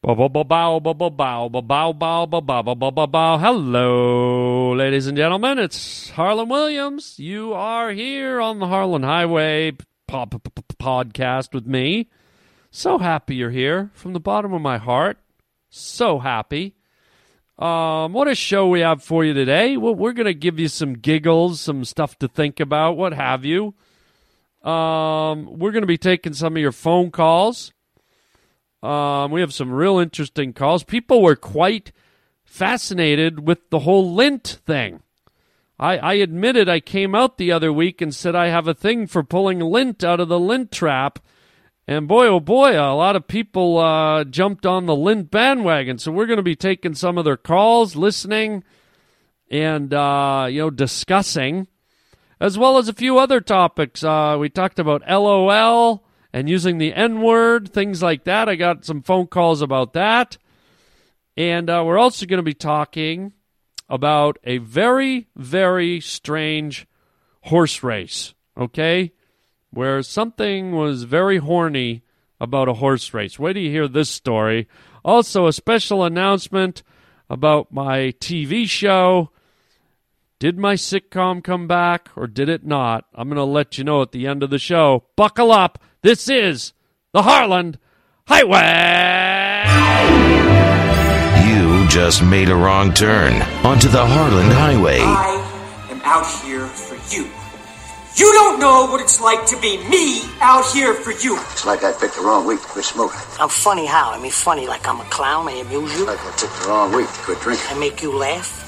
Bow, bow, bow, bow, bow, bow, bow, bow. Hello, ladies and gentlemen. It's Harland Williams. You are here on the Harland Highway podcast with me. So happy you're here from the bottom of my heart. So happy. Um, what a show we have for you today. Well, we're going to give you some giggles, some stuff to think about, what have you. Um, we're going to be taking some of your phone calls. Um, we have some real interesting calls. People were quite fascinated with the whole lint thing. I, I admitted I came out the other week and said I have a thing for pulling lint out of the lint trap. And boy, oh boy, a lot of people uh, jumped on the lint bandwagon. So we're going to be taking some of their calls, listening, and, uh, you know, discussing, as well as a few other topics. Uh, we talked about LOL and using the N word, things like that. I got some phone calls about that. And uh, we're also going to be talking about a very, very strange horse race, okay? Where something was very horny about a horse race. Wait till you hear this story. Also, a special announcement about my TV show. Did my sitcom come back or did it not? I'm going to let you know at the end of the show. Buckle up. This is the Harland Highway. You just made a wrong turn onto the Harland Highway. I am out here for you. You don't know what it's like to be me out here for you. It's like I picked the wrong week to quit smoking. I'm funny how? I mean, funny like I'm a clown. I amuse you. Like I picked the wrong week to quit drinking. I make you laugh.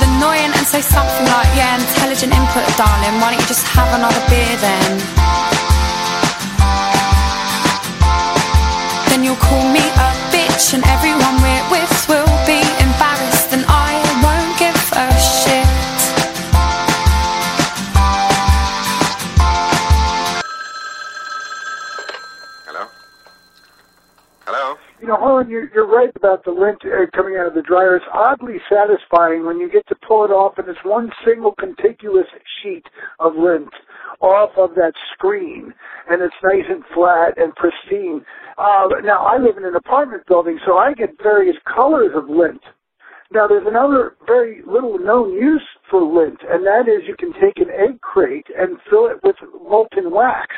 and say something like, yeah, intelligent input, darling. Why don't you just have another beer then? Then you'll call me a bitch and everyone we're with will Harland, you're, you're right about the lint uh, coming out of the dryer. It's oddly satisfying when you get to pull it off and it's one single contiguous sheet of lint off of that screen and it's nice and flat and pristine. Uh, now, I live in an apartment building, so I get various colors of lint. Now, there's another very little known use for lint, and that is you can take an egg crate and fill it with molten wax.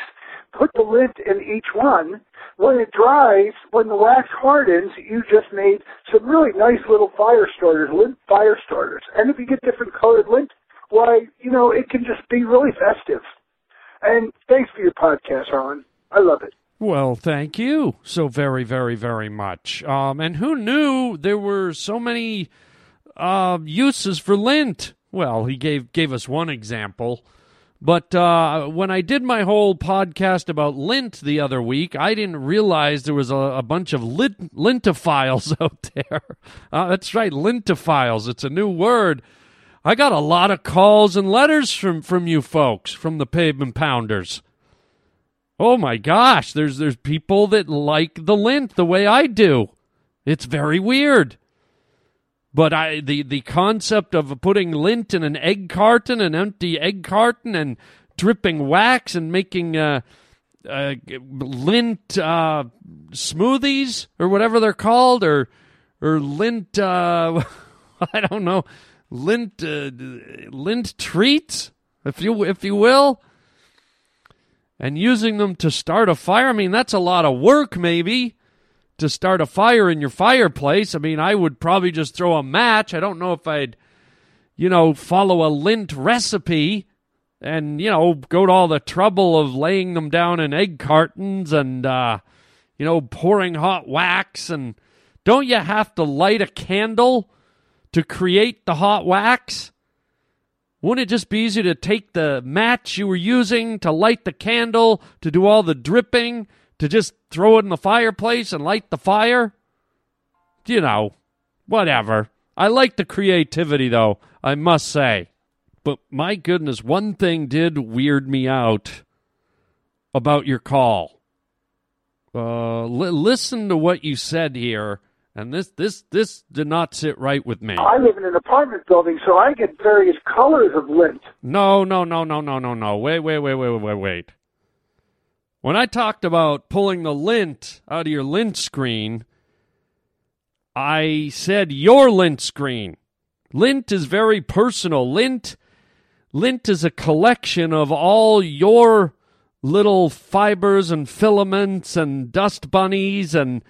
Put the lint in each one. When it dries, when the wax hardens, you just made some really nice little fire starters, lint fire starters. And if you get different colored lint, why, you know, it can just be really festive. And thanks for your podcast, Harland. I love it. Well, thank you so very, very, very much. Um, and who knew there were so many uh, uses for lint? Well, he gave gave us one example, but uh, when I did my whole podcast about lint the other week, I didn't realize there was a, a bunch of lint, lintophiles out there. Uh, that's right, lintophiles. It's a new word. I got a lot of calls and letters from from you folks, from the pavement pounders. Oh my gosh, there's there's people that like the lint the way I do. It's very weird. But I the the concept of putting lint in an egg carton, an empty egg carton, and dripping wax and making uh, uh, lint uh, smoothies or whatever they're called, or or lint uh, I don't know lint uh, lint treats, if you if you will and using them to start a fire. I mean, that's a lot of work, maybe, to start a fire in your fireplace. I mean, I would probably just throw a match. I don't know if I'd, you know, follow a lint recipe and, you know, go to all the trouble of laying them down in egg cartons and, uh, you know, pouring hot wax. And don't you have to light a candle to create the hot wax? Wouldn't it just be easier to take the match you were using to light the candle, to do all the dripping, to just throw it in the fireplace and light the fire? You know, whatever. I like the creativity, though, I must say. But my goodness, one thing did weird me out about your call. Uh, li- listen to what you said here, and this this this did not sit right with me. I live in an apartment building, so I get various colors of lint. No, no, no, no, no, no, no. Wait, wait, wait, wait, wait, wait, wait. When I talked about pulling the lint out of your lint screen, I said your lint screen. Lint is very personal. Lint lint is a collection of all your little fibers and filaments and dust bunnies and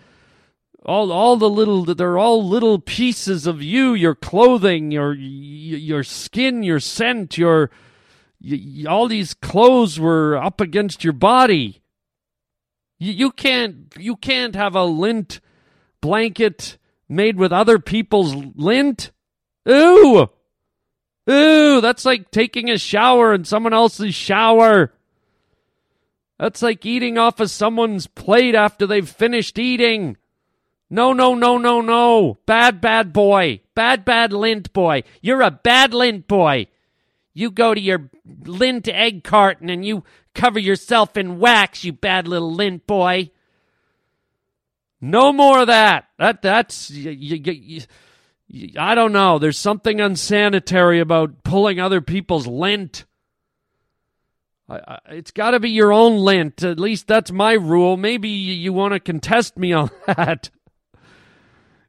all all the little they're all little pieces of you your clothing your your skin your scent your all these clothes were up against your body you, you can't you can't have a lint blanket made with other people's lint ooh ooh that's like taking a shower in someone else's shower that's like eating off of someone's plate after they've finished eating no, no, no, no, no. Bad, bad boy. Bad, bad lint boy. You're a bad lint boy. You go to your lint egg carton and you cover yourself in wax, you bad little lint boy. No more of that. That that's you, you, you, I don't know. There's something unsanitary about pulling other people's lint. I, I, it's got to be your own lint. At least that's my rule. Maybe you, want to contest me on that.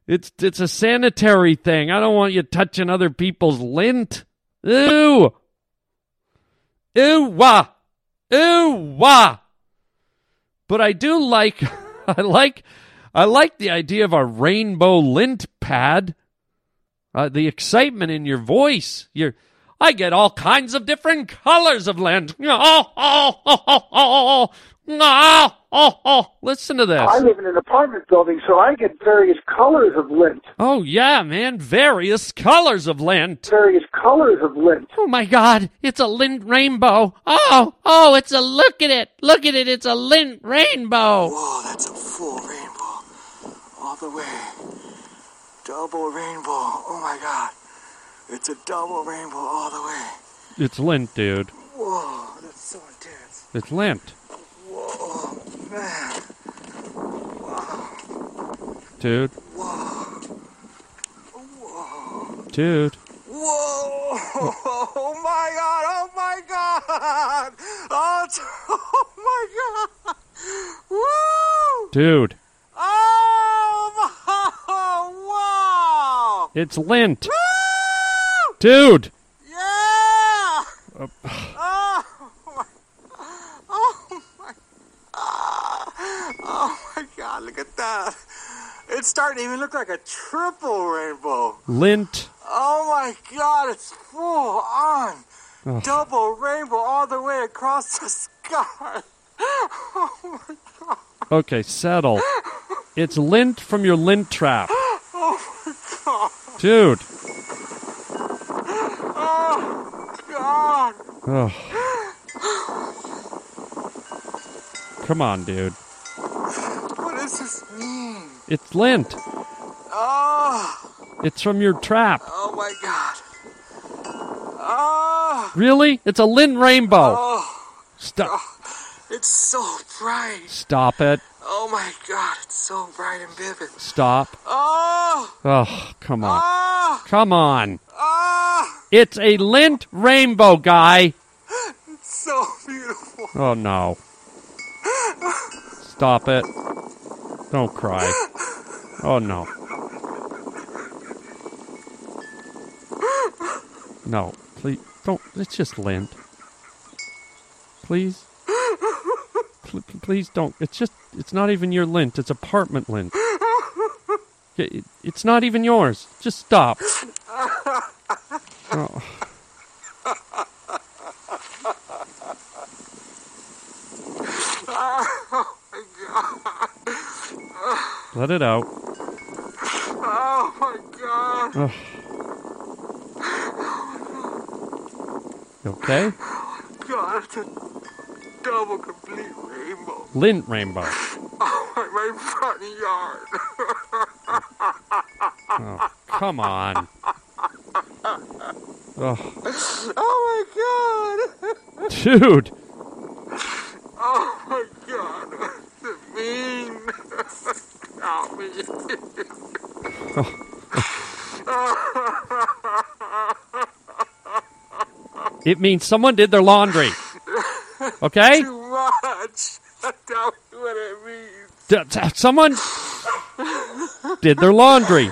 It's it's a sanitary thing. I don't want you touching other people's lint. Ew. Ew wah. Ew wah. But I do like I like I like the idea of a rainbow lint pad. Uh, the excitement in your voice. You're I get all kinds of different colors of lint. Oh, oh, oh, oh, oh, oh, oh, oh, oh. Listen to this. I live in an apartment building, so I get various colors of lint. Oh, yeah, man. Various colors of lint. Various colors of lint. Oh, my God. It's a lint rainbow. Oh, oh, it's a look at it. Look at it. It's a lint rainbow. Whoa, that's a full rainbow. All the way. Double rainbow. Oh, my God. It's a double rainbow all the way. It's lint, dude. Whoa, that's so intense. It's lint. Whoa, man. Wow. Dude. Whoa. Whoa. Dude. Whoa! Oh my god! Oh my god! Oh, oh my god! Woo! Dude. Oh my! Wow! It's lint. Dude. Yeah! Uh, Oh my! Oh my! Oh my god! Look at that! It's starting to even look like a triple rainbow. lint. Oh my god! It's full on. Double rainbow all the way across the sky. Oh my god! Okay, settle. It's lint from your lint trap. Oh my god! Dude. Oh god! Oh. Come on, dude. What does this mean? It's lint. Oh! It's from your trap. Oh my god! Oh! Really? It's a lint rainbow. Oh! Stop. Ah. It's so bright. Stop it. Oh my god! It's so bright and vivid. Stop. Oh! Oh, come on. Oh! Come on. It's a lint rainbow, guy. It's so beautiful. Oh, no. Stop it. Don't cry. Oh, no. No, please don't. It's just lint. Please. Pl- Please don't. It's just. It's not even your lint. It's apartment lint. It's not even yours. Just stop. Oh. Oh my god! Let it out. Oh my god! Ugh. You Okay? God, it's a double complete rainbow. Lint rainbow. Oh, my, my front yard. Oh, come on. Ugh. Oh my god! Dude. Oh my god! What's it mean? Help me. It means someone did their laundry. Okay? Too much. Me what it means. D- someone did their laundry.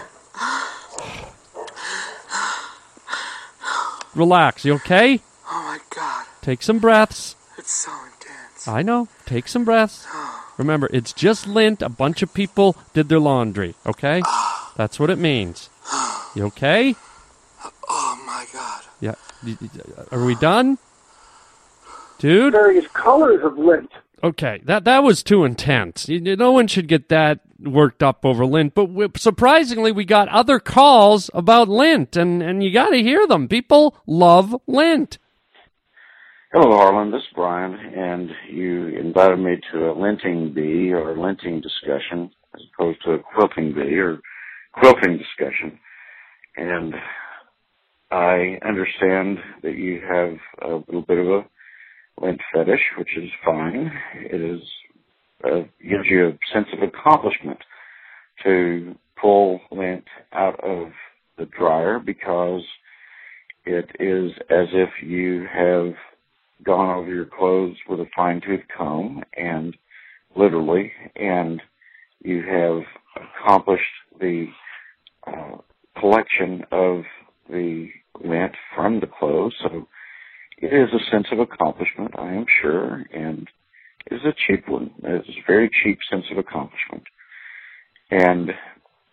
Relax, you okay? Oh my god. Take some breaths. It's so intense. I know. Take some breaths. Remember, it's just lint. A bunch of people did their laundry, okay? That's what it means. You okay? Oh my god. Yeah. Y- y- Are we done? Dude? Various colors of lint. Okay, that that was too intense. You- you- No one should get that worked up over lint. But we, surprisingly, we got other calls about lint, and and you got to hear them. People love lint. Hello, Harland. This is Brian, and you invited me to a linting bee or linting discussion as opposed to a quilting bee or quilting discussion. And I understand that you have a little bit of a lint fetish, which is fine. It is uh, gives you a sense of accomplishment to pull lint out of the dryer because it is as if you have gone over your clothes with a fine tooth comb and literally and you have accomplished the uh, collection of the lint from the clothes. So it is a sense of accomplishment i am sure and is a cheap one it's a very cheap sense of accomplishment and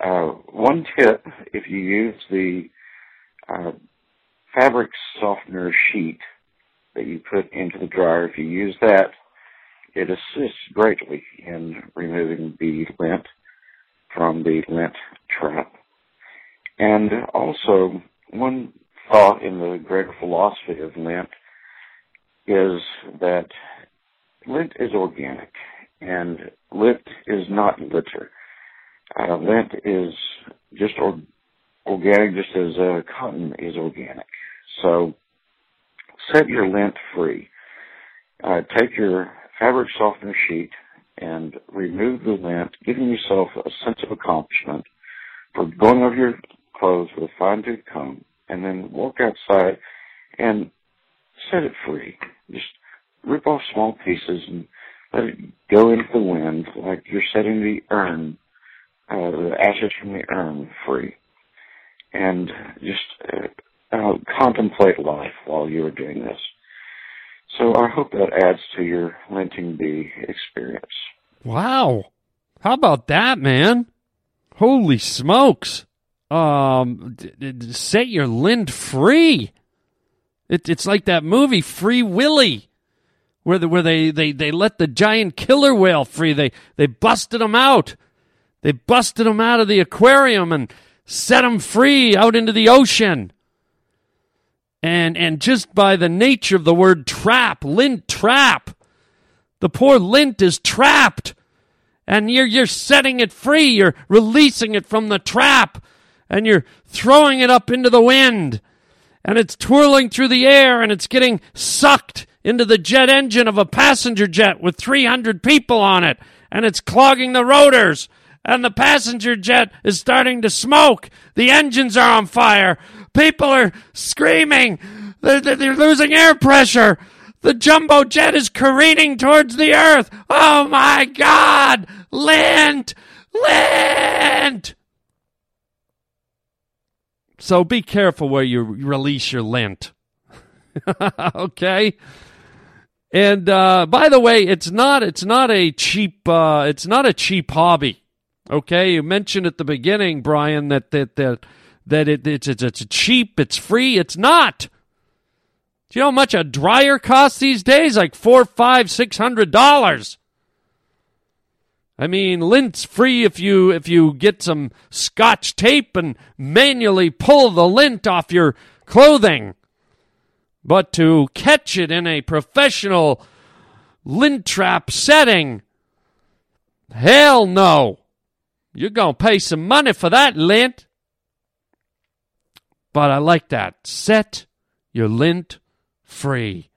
uh, one tip if you use the uh, fabric softener sheet that you put into the dryer, if you use that, it assists greatly in removing the lint from the lint trap. And also, one thought in the greater philosophy of lint is that lint is organic and lint is not litter. Uh, lint is just or- organic just as uh, cotton is organic. So, set your lint free. Uh, take your fabric softener sheet and remove the lint, giving yourself a sense of accomplishment for going over your clothes with a fine tooth comb, and then walk outside and set it free. Just rip off small pieces and let it go into the wind like you're setting the urn, uh, the ashes from the urn free. And just uh, uh, contemplate life while you are doing this. So I hope that adds to your linting bee experience. Wow. How about that, man? Holy smokes. Um, d- d- set your lint free. It, it's like that movie Free Willy, where the, where they, they, they let the giant killer whale free. They they busted him out. They busted him out of the aquarium and set him free out into the ocean. And and just by the nature of the word trap, lint trap, the poor lint is trapped. And you're you're setting it free. You're releasing it from the trap. And you're throwing it up into the wind. And it's twirling through the air and it's getting sucked into the jet engine of a passenger jet with 300 people on it. And it's clogging the rotors. And the passenger jet is starting to smoke. The engines are on fire. People are screaming. They're, they're, losing air pressure. The jumbo jet is careening towards the earth. Oh my God! Lint! Lint! So be careful where you release your lint. okay? And uh, by the way, it's not it's not a cheap uh, it's not a cheap hobby. Okay, you mentioned at the beginning, Brian, that that that that it, it's it's it's cheap, it's free. It's not. Do you know how much a dryer costs these days? Like four, five, six hundred dollars. I mean, lint's free if you if you get some scotch tape and manually pull the lint off your clothing. But to catch it in a professional lint trap setting, hell no. You're going to pay some money for that lint. but I like that. Set your lint free.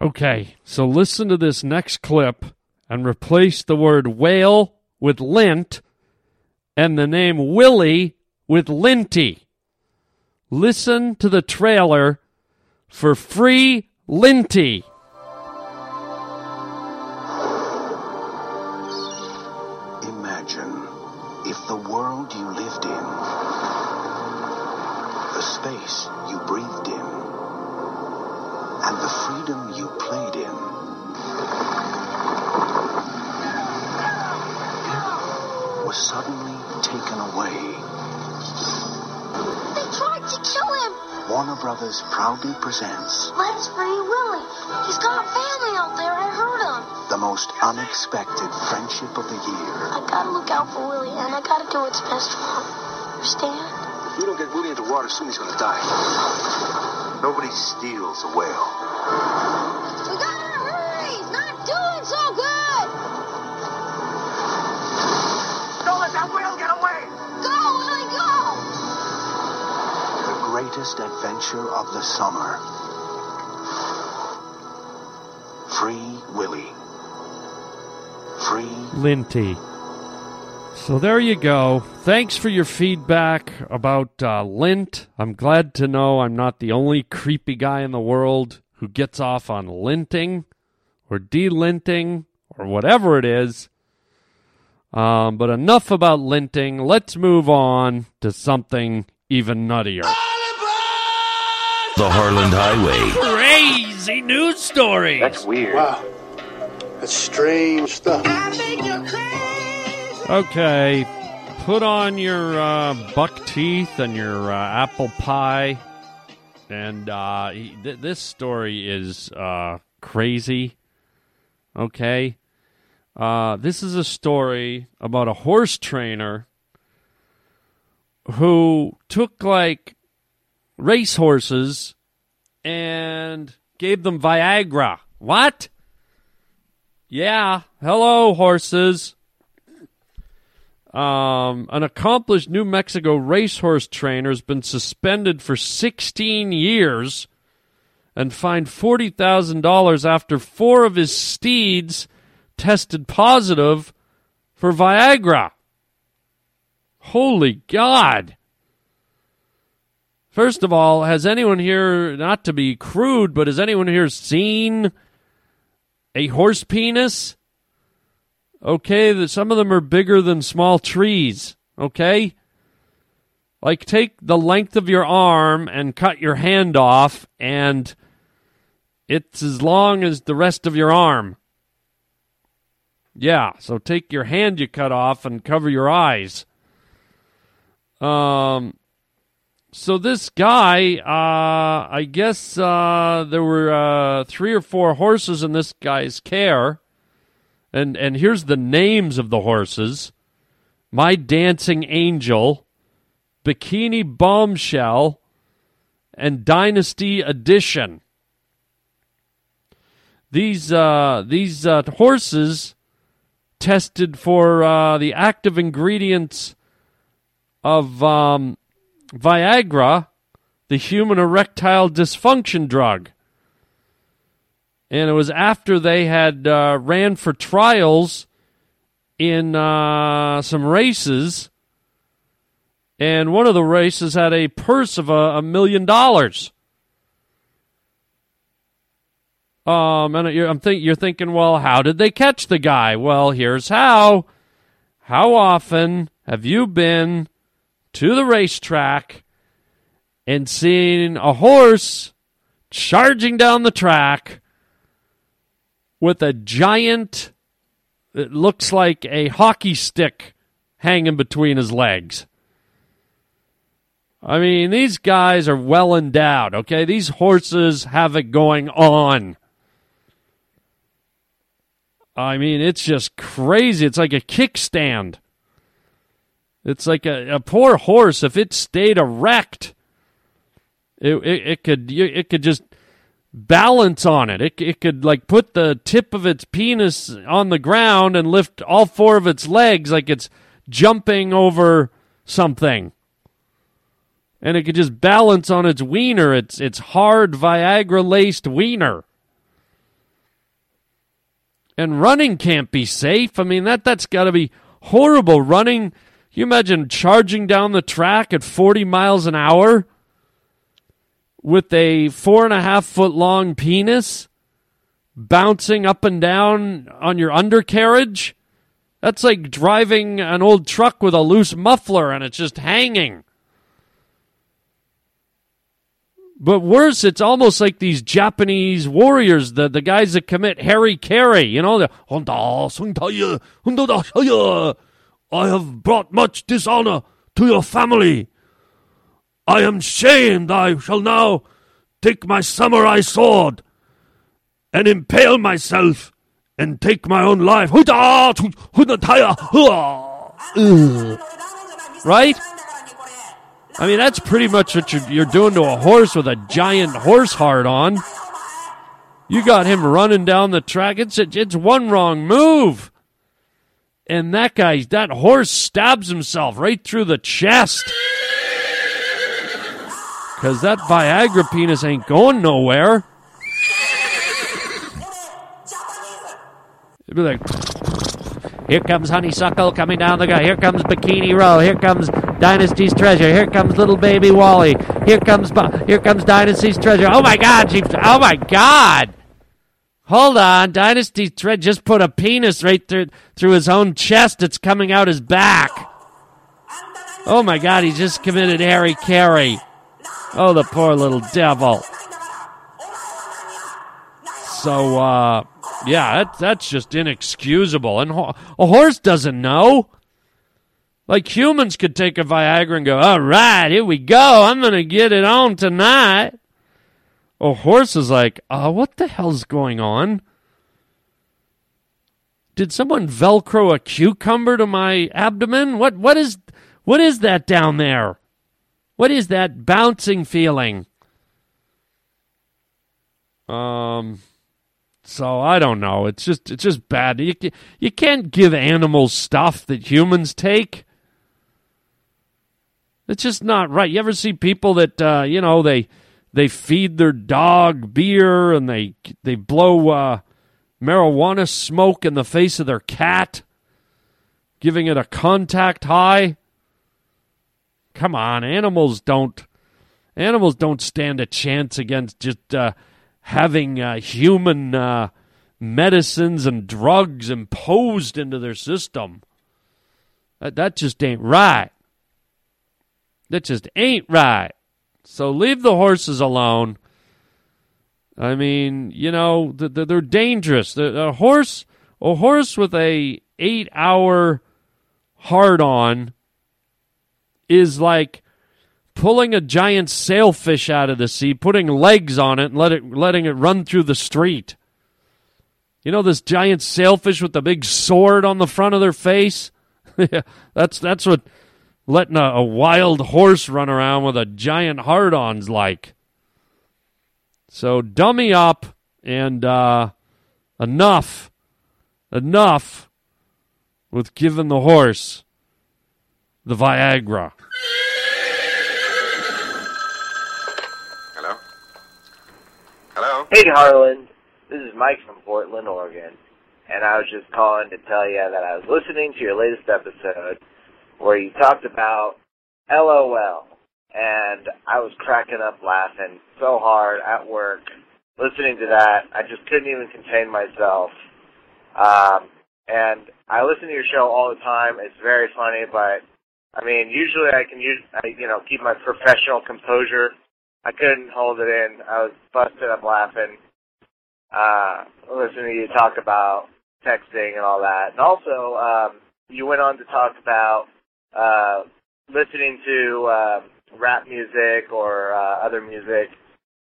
Okay, so listen to this next clip and replace the word whale with lint and the name Willy with Linty. Listen to the trailer for Free Linty. Imagine if the world you lived in, the space you breathed in, and the freedom you played in was suddenly taken away. Warner Brothers proudly presents Let's free Willy. He's got a family out there. I heard him. the most unexpected friendship of the year. I gotta look out for Willy, and I gotta do what's best for him. Understand? If we don't get Willy into water soon, he's gonna die. Nobody steals a whale. Greatest adventure of the summer. Free Willy. Free Linty. So there you go. Thanks for your feedback about uh, lint. I'm glad to know I'm not the only creepy guy in the world who gets off on linting or delinting or whatever it is. Um, but enough about linting. Let's move on to something even nuttier. The Harland Highway. Crazy news stories. That's weird. Wow. That's strange stuff. Okay, put on your uh, buck teeth and your uh, apple pie, and uh, he- th- this story is uh, crazy. Okay, uh, this is a story about a horse trainer who took like race horses and gave them Viagra. What? Yeah, hello, horses. Um, an accomplished New Mexico racehorse trainer has been suspended for 16 years and fined $40,000 after four of his steeds tested positive for Viagra. Holy God. First of all, has anyone here, not to be crude, but has anyone here seen a horse penis? Okay, some of them are bigger than small trees. Okay? Like take the length of your arm and cut your hand off and it's as long as the rest of your arm. Yeah, so take your hand you cut off and cover your eyes. Um so this guy, uh I guess uh there were uh 3 or 4 horses in this guy's care. And and here's the names of the horses. My dancing angel bikini bombshell and dynasty edition. These uh these uh, horses tested for uh, the active ingredients of um, viagra the human erectile dysfunction drug and it was after they had uh, ran for trials in uh, some races, and one of the races had a purse of a, a million dollars. Um, and you're, I'm think you're thinking, well, how did they catch the guy? Well, here's how. How often have you been to the racetrack and seeing a horse charging down the track? with a giant, it looks like a hockey stick hanging between his legs. I mean, these guys are well endowed, okay? These horses have it going on. I mean, it's just crazy. It's like a kickstand. It's like a, a poor horse. If it stayed erect, it, it, it could it could just balance on it. it. It could like put the tip of its penis on the ground and lift all four of its legs like it's jumping over something. and it could just balance on its wiener. It's it's hard Viagra laced wiener. And running can't be safe. I mean that that's got to be horrible. Running, you imagine charging down the track at forty miles an hour with a four and a half foot long penis bouncing up and down on your undercarriage. That's like driving an old truck with a loose muffler and it's just hanging. But worse, it's almost like these Japanese warriors, the, the guys that commit Harry Carry, you know, the I have brought much dishonor to your family. I am shamed. I shall now take my samurai sword and impale myself and take my own life. Right? I mean, that's pretty much what you're, you're doing to a horse with a giant horse heart on. You got him running down the track. It's, it's one wrong move. And that guy, that horse stabs himself right through the chest. Because that Viagra penis ain't going nowhere. It'd be like, here comes Honeysuckle coming down the guy. Here comes Bikini Row. Here comes Dynasty's Treasure. Here comes Little Baby Wally. Here comes here comes Dynasty's Treasure. Oh my God! Oh my God! Hold on, Dynasty Treasure just put a penis right through through his own chest. It's coming out his back. Oh my God! He just committed Harry Carey. Oh, the poor little devil. So, uh, yeah, that, that's just inexcusable. And ho- a horse doesn't know. Like humans could take a Viagra and go, all right, here we go. I'm going to get it on tonight. A horse is like, uh, what the hell's going on? Did someone velcro a cucumber to my abdomen? What what is what is that down there? What is that bouncing feeling? Um so I don't know. It's just it's just bad. You you can't give animals stuff that humans take. It's just not right. You ever see people that uh, you know they they feed their dog beer and they they blow uh, marijuana smoke in the face of their cat, giving it a contact high? Come on, animals don't animals don't stand a chance against just uh, having uh, human uh, medicines and drugs imposed into their system. That, that just ain't right. That just ain't right. So leave the horses alone. I mean, you know, they're dangerous. A horse, a horse with a eight-hour hard on is like pulling a giant sailfish out of the sea, putting legs on it, and let it letting it run through the street. You know this giant sailfish with the big sword on the front of their face? that's that's what letting a, a, wild horse run around with a giant hard-on's like. So dummy up and uh, enough, enough with giving the horse the Viagra. Hello? Hello? Hey, Harland. This is Mike from Portland, Oregon. And I was just calling to tell you that I was listening to your latest episode where you talked about LOL. And I was cracking up laughing so hard at work listening to that. I just couldn't even contain myself. Um, and I listen to your show all the time. It's very funny, but I mean, usually I can use, I, you know, keep my professional composure I couldn't hold it in. I was busted up laughing, uh, listening to you talk about texting and all that. And also, um, you went on to talk about, uh, listening to, uh, rap music or, uh, other music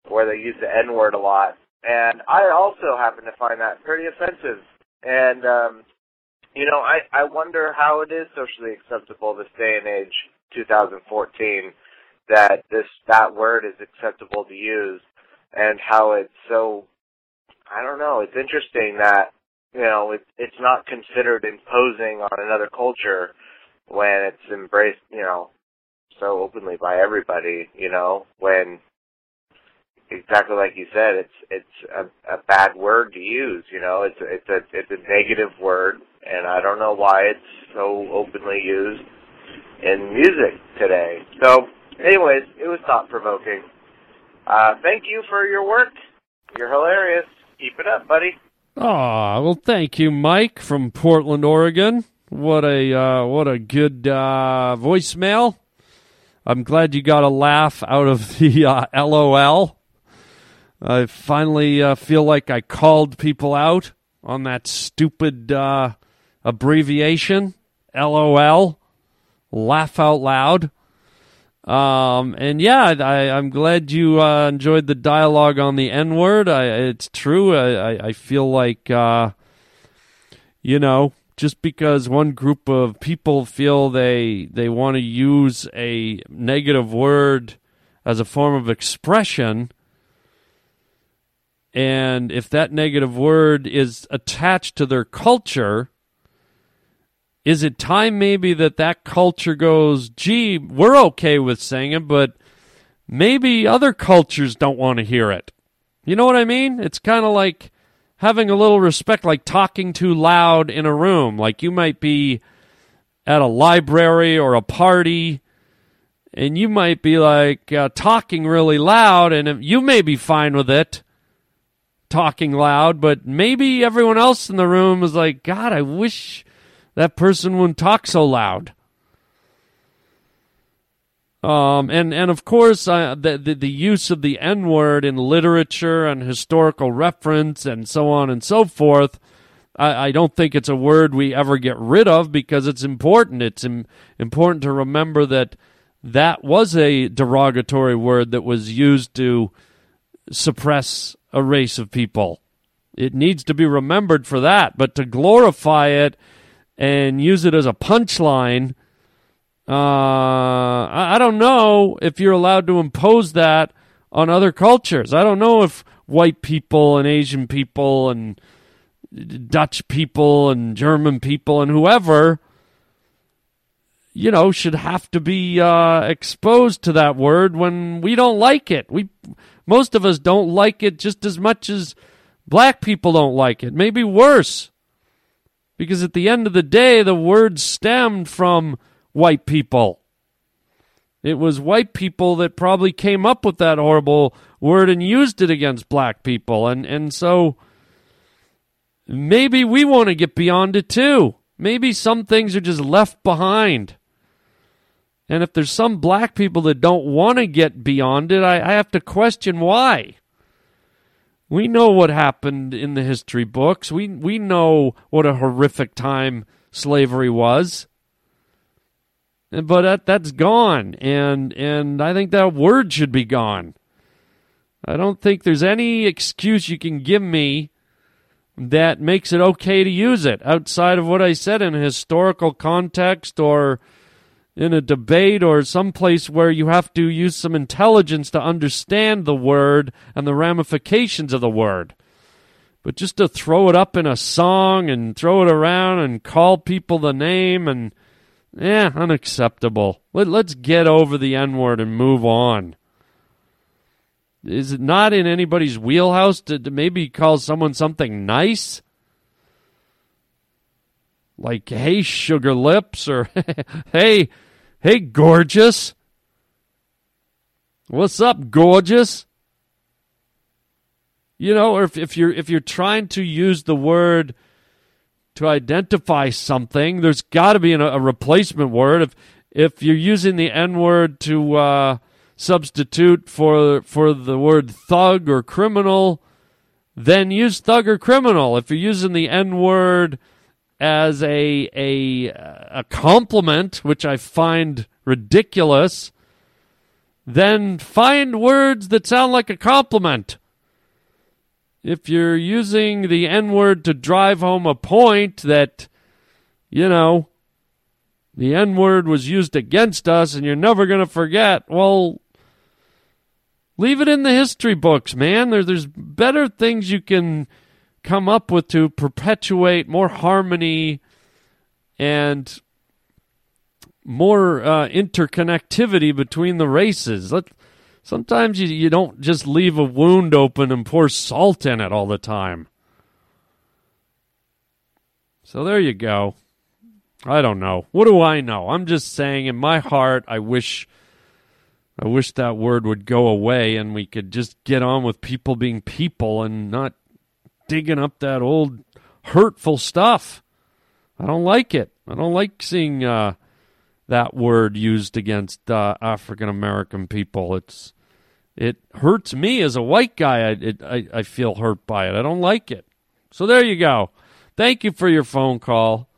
where they use the N word a lot. And I also happen to find that pretty offensive. And, um, you know, I, I wonder how it is socially acceptable this day and age, 2014 that this that word is acceptable to use and how it's so I don't know, it's interesting that you know, it, it's not considered imposing on another culture when it's embraced, you know, so openly by everybody, you know, when exactly like you said, it's it's a, a bad word to use. You know, it's it's a it's a negative word, and I don't know why it's so openly used in music today. So, anyways, it was thought provoking. Uh, thank you for your work. You're hilarious. Keep it up, buddy. Ah, well, thank you, Mike from Portland, Oregon. What a uh, what a good uh, voicemail. I'm glad you got a laugh out of the uh, LOL. I finally uh, feel like I called people out on that stupid uh, abbreviation, LOL, laugh out loud. Um, and yeah, I, I'm glad you uh, enjoyed the dialogue on the N word. It's true. I, I, I feel like, you know, just because one group of people feel they they want to use a negative word as a form of expression, and if that negative word is attached to their culture, is it time maybe that that culture goes, gee, we're okay with saying it, but maybe other cultures don't want to hear it? You know what I mean? It's kind of like having a little respect, like talking too loud in a room. Like you might be at a library or a party, and you might be like uh, talking really loud, and you may be fine with it talking loud, but maybe everyone else in the room is like, God, I wish that person wouldn't talk so loud. Um, and, and of course, uh, the, the, the use of the N word in literature and historical reference and so on and so forth, I, I don't think it's a word we ever get rid of because it's important. It's Im- important to remember that that was a derogatory word that was used to suppress a race of people. It needs to be remembered for that, but to glorify it and use it as a punchline, uh, I, don't know if you're allowed to impose that on other cultures. I don't know if white people and Asian people and Dutch people and German people and whoever, you know, should have to be uh, exposed to that word when we don't like it. We most of us don't like it just as much as black people don't like it, maybe worse. Because at the end of the day, the word stemmed from white people. It was white people that probably came up with that horrible word and used it against black people. And, and so maybe we want to get beyond it too. Maybe some things are just left behind. And if there's some black people that don't want to get beyond it, I, I, have to question why. We know what happened in the history books. We we know what a horrific time slavery was. But that that's gone and and I think that word should be gone. I don't think there's any excuse you can give me that makes it okay to use it outside of what I said in a historical context or in a debate or someplace where you have to use some intelligence to understand the word and the ramifications of the word. But just to throw it up in a song and throw it around and call people the name and yeah, unacceptable. Let, let's get over the N word and move on. Is it not in anybody's wheelhouse to, to maybe call someone something nice? Like, hey, sugar lips, or hey, Hey, gorgeous. What's up, gorgeous? You know, or if, if you're if you're trying to use the word to identify something, there's got to be a, a, replacement word. If if you're using the N word to uh, substitute for for the word thug or criminal, then use thug or criminal. If you're using the N word as a a a compliment, which I find ridiculous, then find words that sound like a compliment. If you're using the N word to drive home a point that, you know, the N word was used against us and you're never going to forget, well, leave it in the history books, man. There, there's better things you can come up with to perpetuate more harmony and more uh, interconnectivity between the races. Let sometimes you you don't just leave a wound open and pour salt in it all the time. So there you go. I don't know. What do I know? I'm just saying in my heart I wish I wish that word would go away and we could just get on with people being people and not digging up that old hurtful stuff. I don't like it. I don't like seeing uh, that word used against uh, African American people. It's it hurts me as a white guy. I, it, I I feel hurt by it. I don't like it. So there you go. Thank you for your phone call.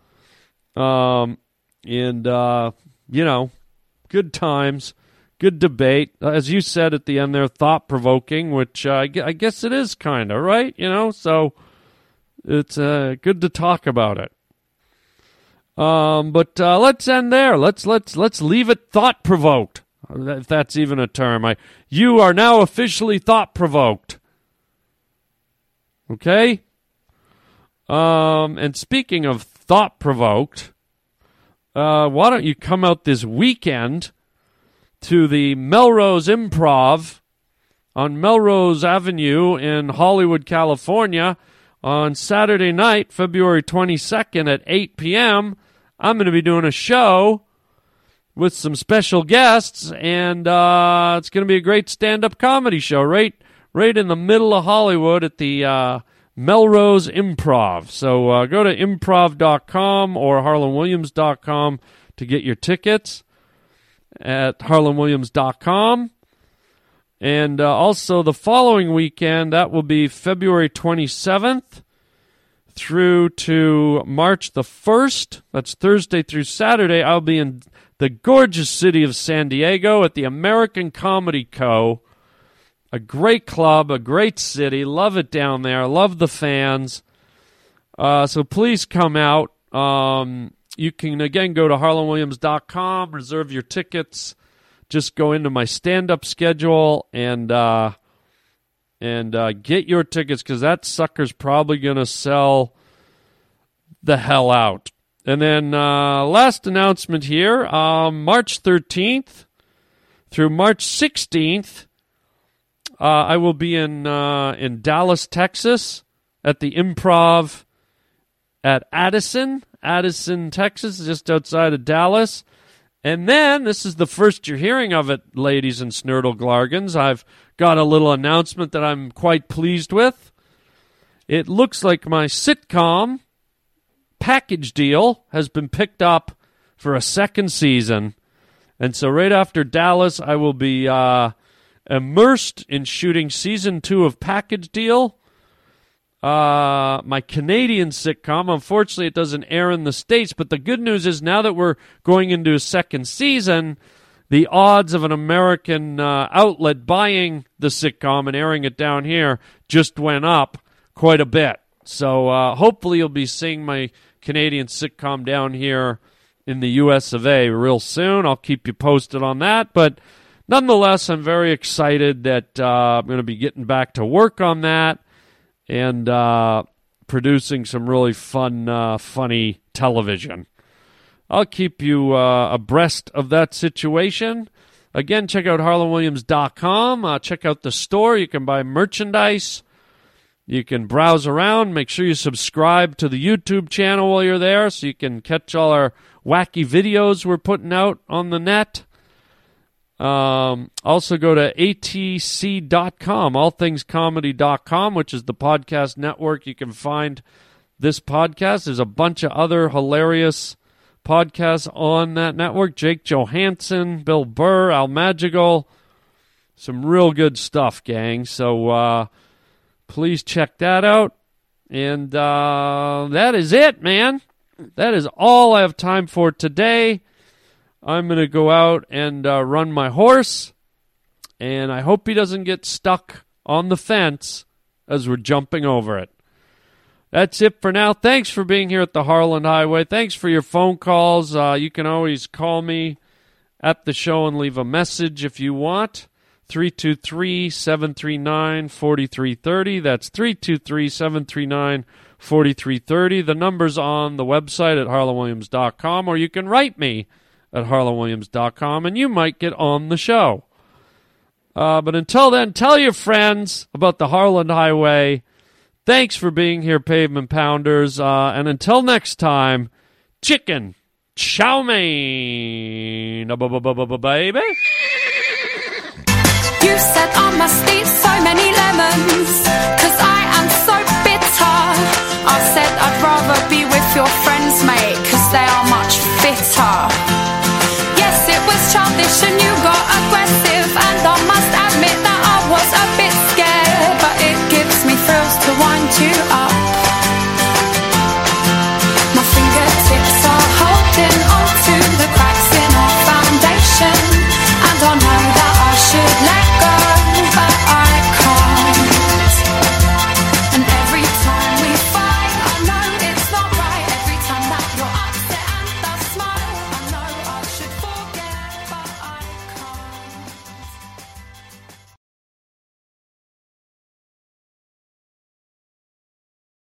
Um, and uh, you know, good times, good debate. As you said at the end there, thought provoking, which uh, I guess it is kind of right. You know, so it's uh, good to talk about it. Um, but uh, let's end there. Let's let's let's leave it thought provoked, if that's even a term. I you are now officially thought provoked. Okay. Um, and speaking of thought provoked, uh, why don't you come out this weekend to the Melrose Improv on Melrose Avenue in Hollywood, California, on Saturday night, February 22nd at 8 p.m. I'm going to be doing a show with some special guests, and uh, it's going to be a great stand-up comedy show right, right in the middle of Hollywood at the uh, Melrose Improv. So uh, go to improv.com or harlandwilliams.com to get your tickets at harlandwilliams.com. And uh, also the following weekend, that will be February 27th through to March the 1st. That's Thursday through Saturday. I'll be in the gorgeous city of San Diego at the American Comedy Co. A great club, a great city. Love it down there. Love the fans. Uh, so please come out. Um, you can, again, go to harlandwilliams.com, reserve your tickets. Just go into my stand up schedule and. Uh, and uh, get your tickets because that sucker's probably going to sell the hell out. And then uh, last announcement here um, March 13th through March 16th, uh, I will be in, uh, in Dallas, Texas at the Improv at Addison, Addison, Texas, just outside of Dallas. And then, this is the first you're hearing of it, ladies and snurdle glargans. I've got a little announcement that I'm quite pleased with. It looks like my sitcom package deal has been picked up for a second season. And so, right after Dallas, I will be uh, immersed in shooting season two of Package Deal. Uh, my Canadian sitcom. Unfortunately, it doesn't air in the States, but the good news is now that we're going into a second season, the odds of an American uh, outlet buying the sitcom and airing it down here just went up quite a bit. So uh, hopefully, you'll be seeing my Canadian sitcom down here in the US of A real soon. I'll keep you posted on that. But nonetheless, I'm very excited that uh, I'm going to be getting back to work on that and uh, producing some really fun, uh, funny television. I'll keep you uh, abreast of that situation. Again, check out harlandwilliams.com. Uh, check out the store. You can buy merchandise. You can browse around. Make sure you subscribe to the YouTube channel while you're there so you can catch all our wacky videos we're putting out on the net. Um, also, go to atc.com, allthingscomedy.com, which is the podcast network. You can find this podcast. There's a bunch of other hilarious podcasts on that network. Jake Johansson, Bill Burr, Al Madrigal. Some real good stuff, gang. So uh, please check that out. And uh, that is it, man. That is all I have time for today. I'm going to go out and uh, run my horse, and I hope he doesn't get stuck on the fence as we're jumping over it. That's it for now. Thanks for being here at the Harland Highway. Thanks for your phone calls. Uh, you can always call me at the show and leave a message if you want. 323 739 4330. That's 323 739 4330. The number's on the website at harlandwilliams.com, or you can write me at harlandwilliams.com, and you might get on the show. Uh, but until then, tell your friends about the Harland Highway. Thanks for being here, Pavement Pounders. Uh, and until next time, chicken chow mein, baby. You I must eat so many lemons, cause I am so bitter. I said I'd rather be with your friends, mate, cause they are much fitter childish and you got aggressive. And I must admit that I was a bit scared But it gives me thrills to wind you up.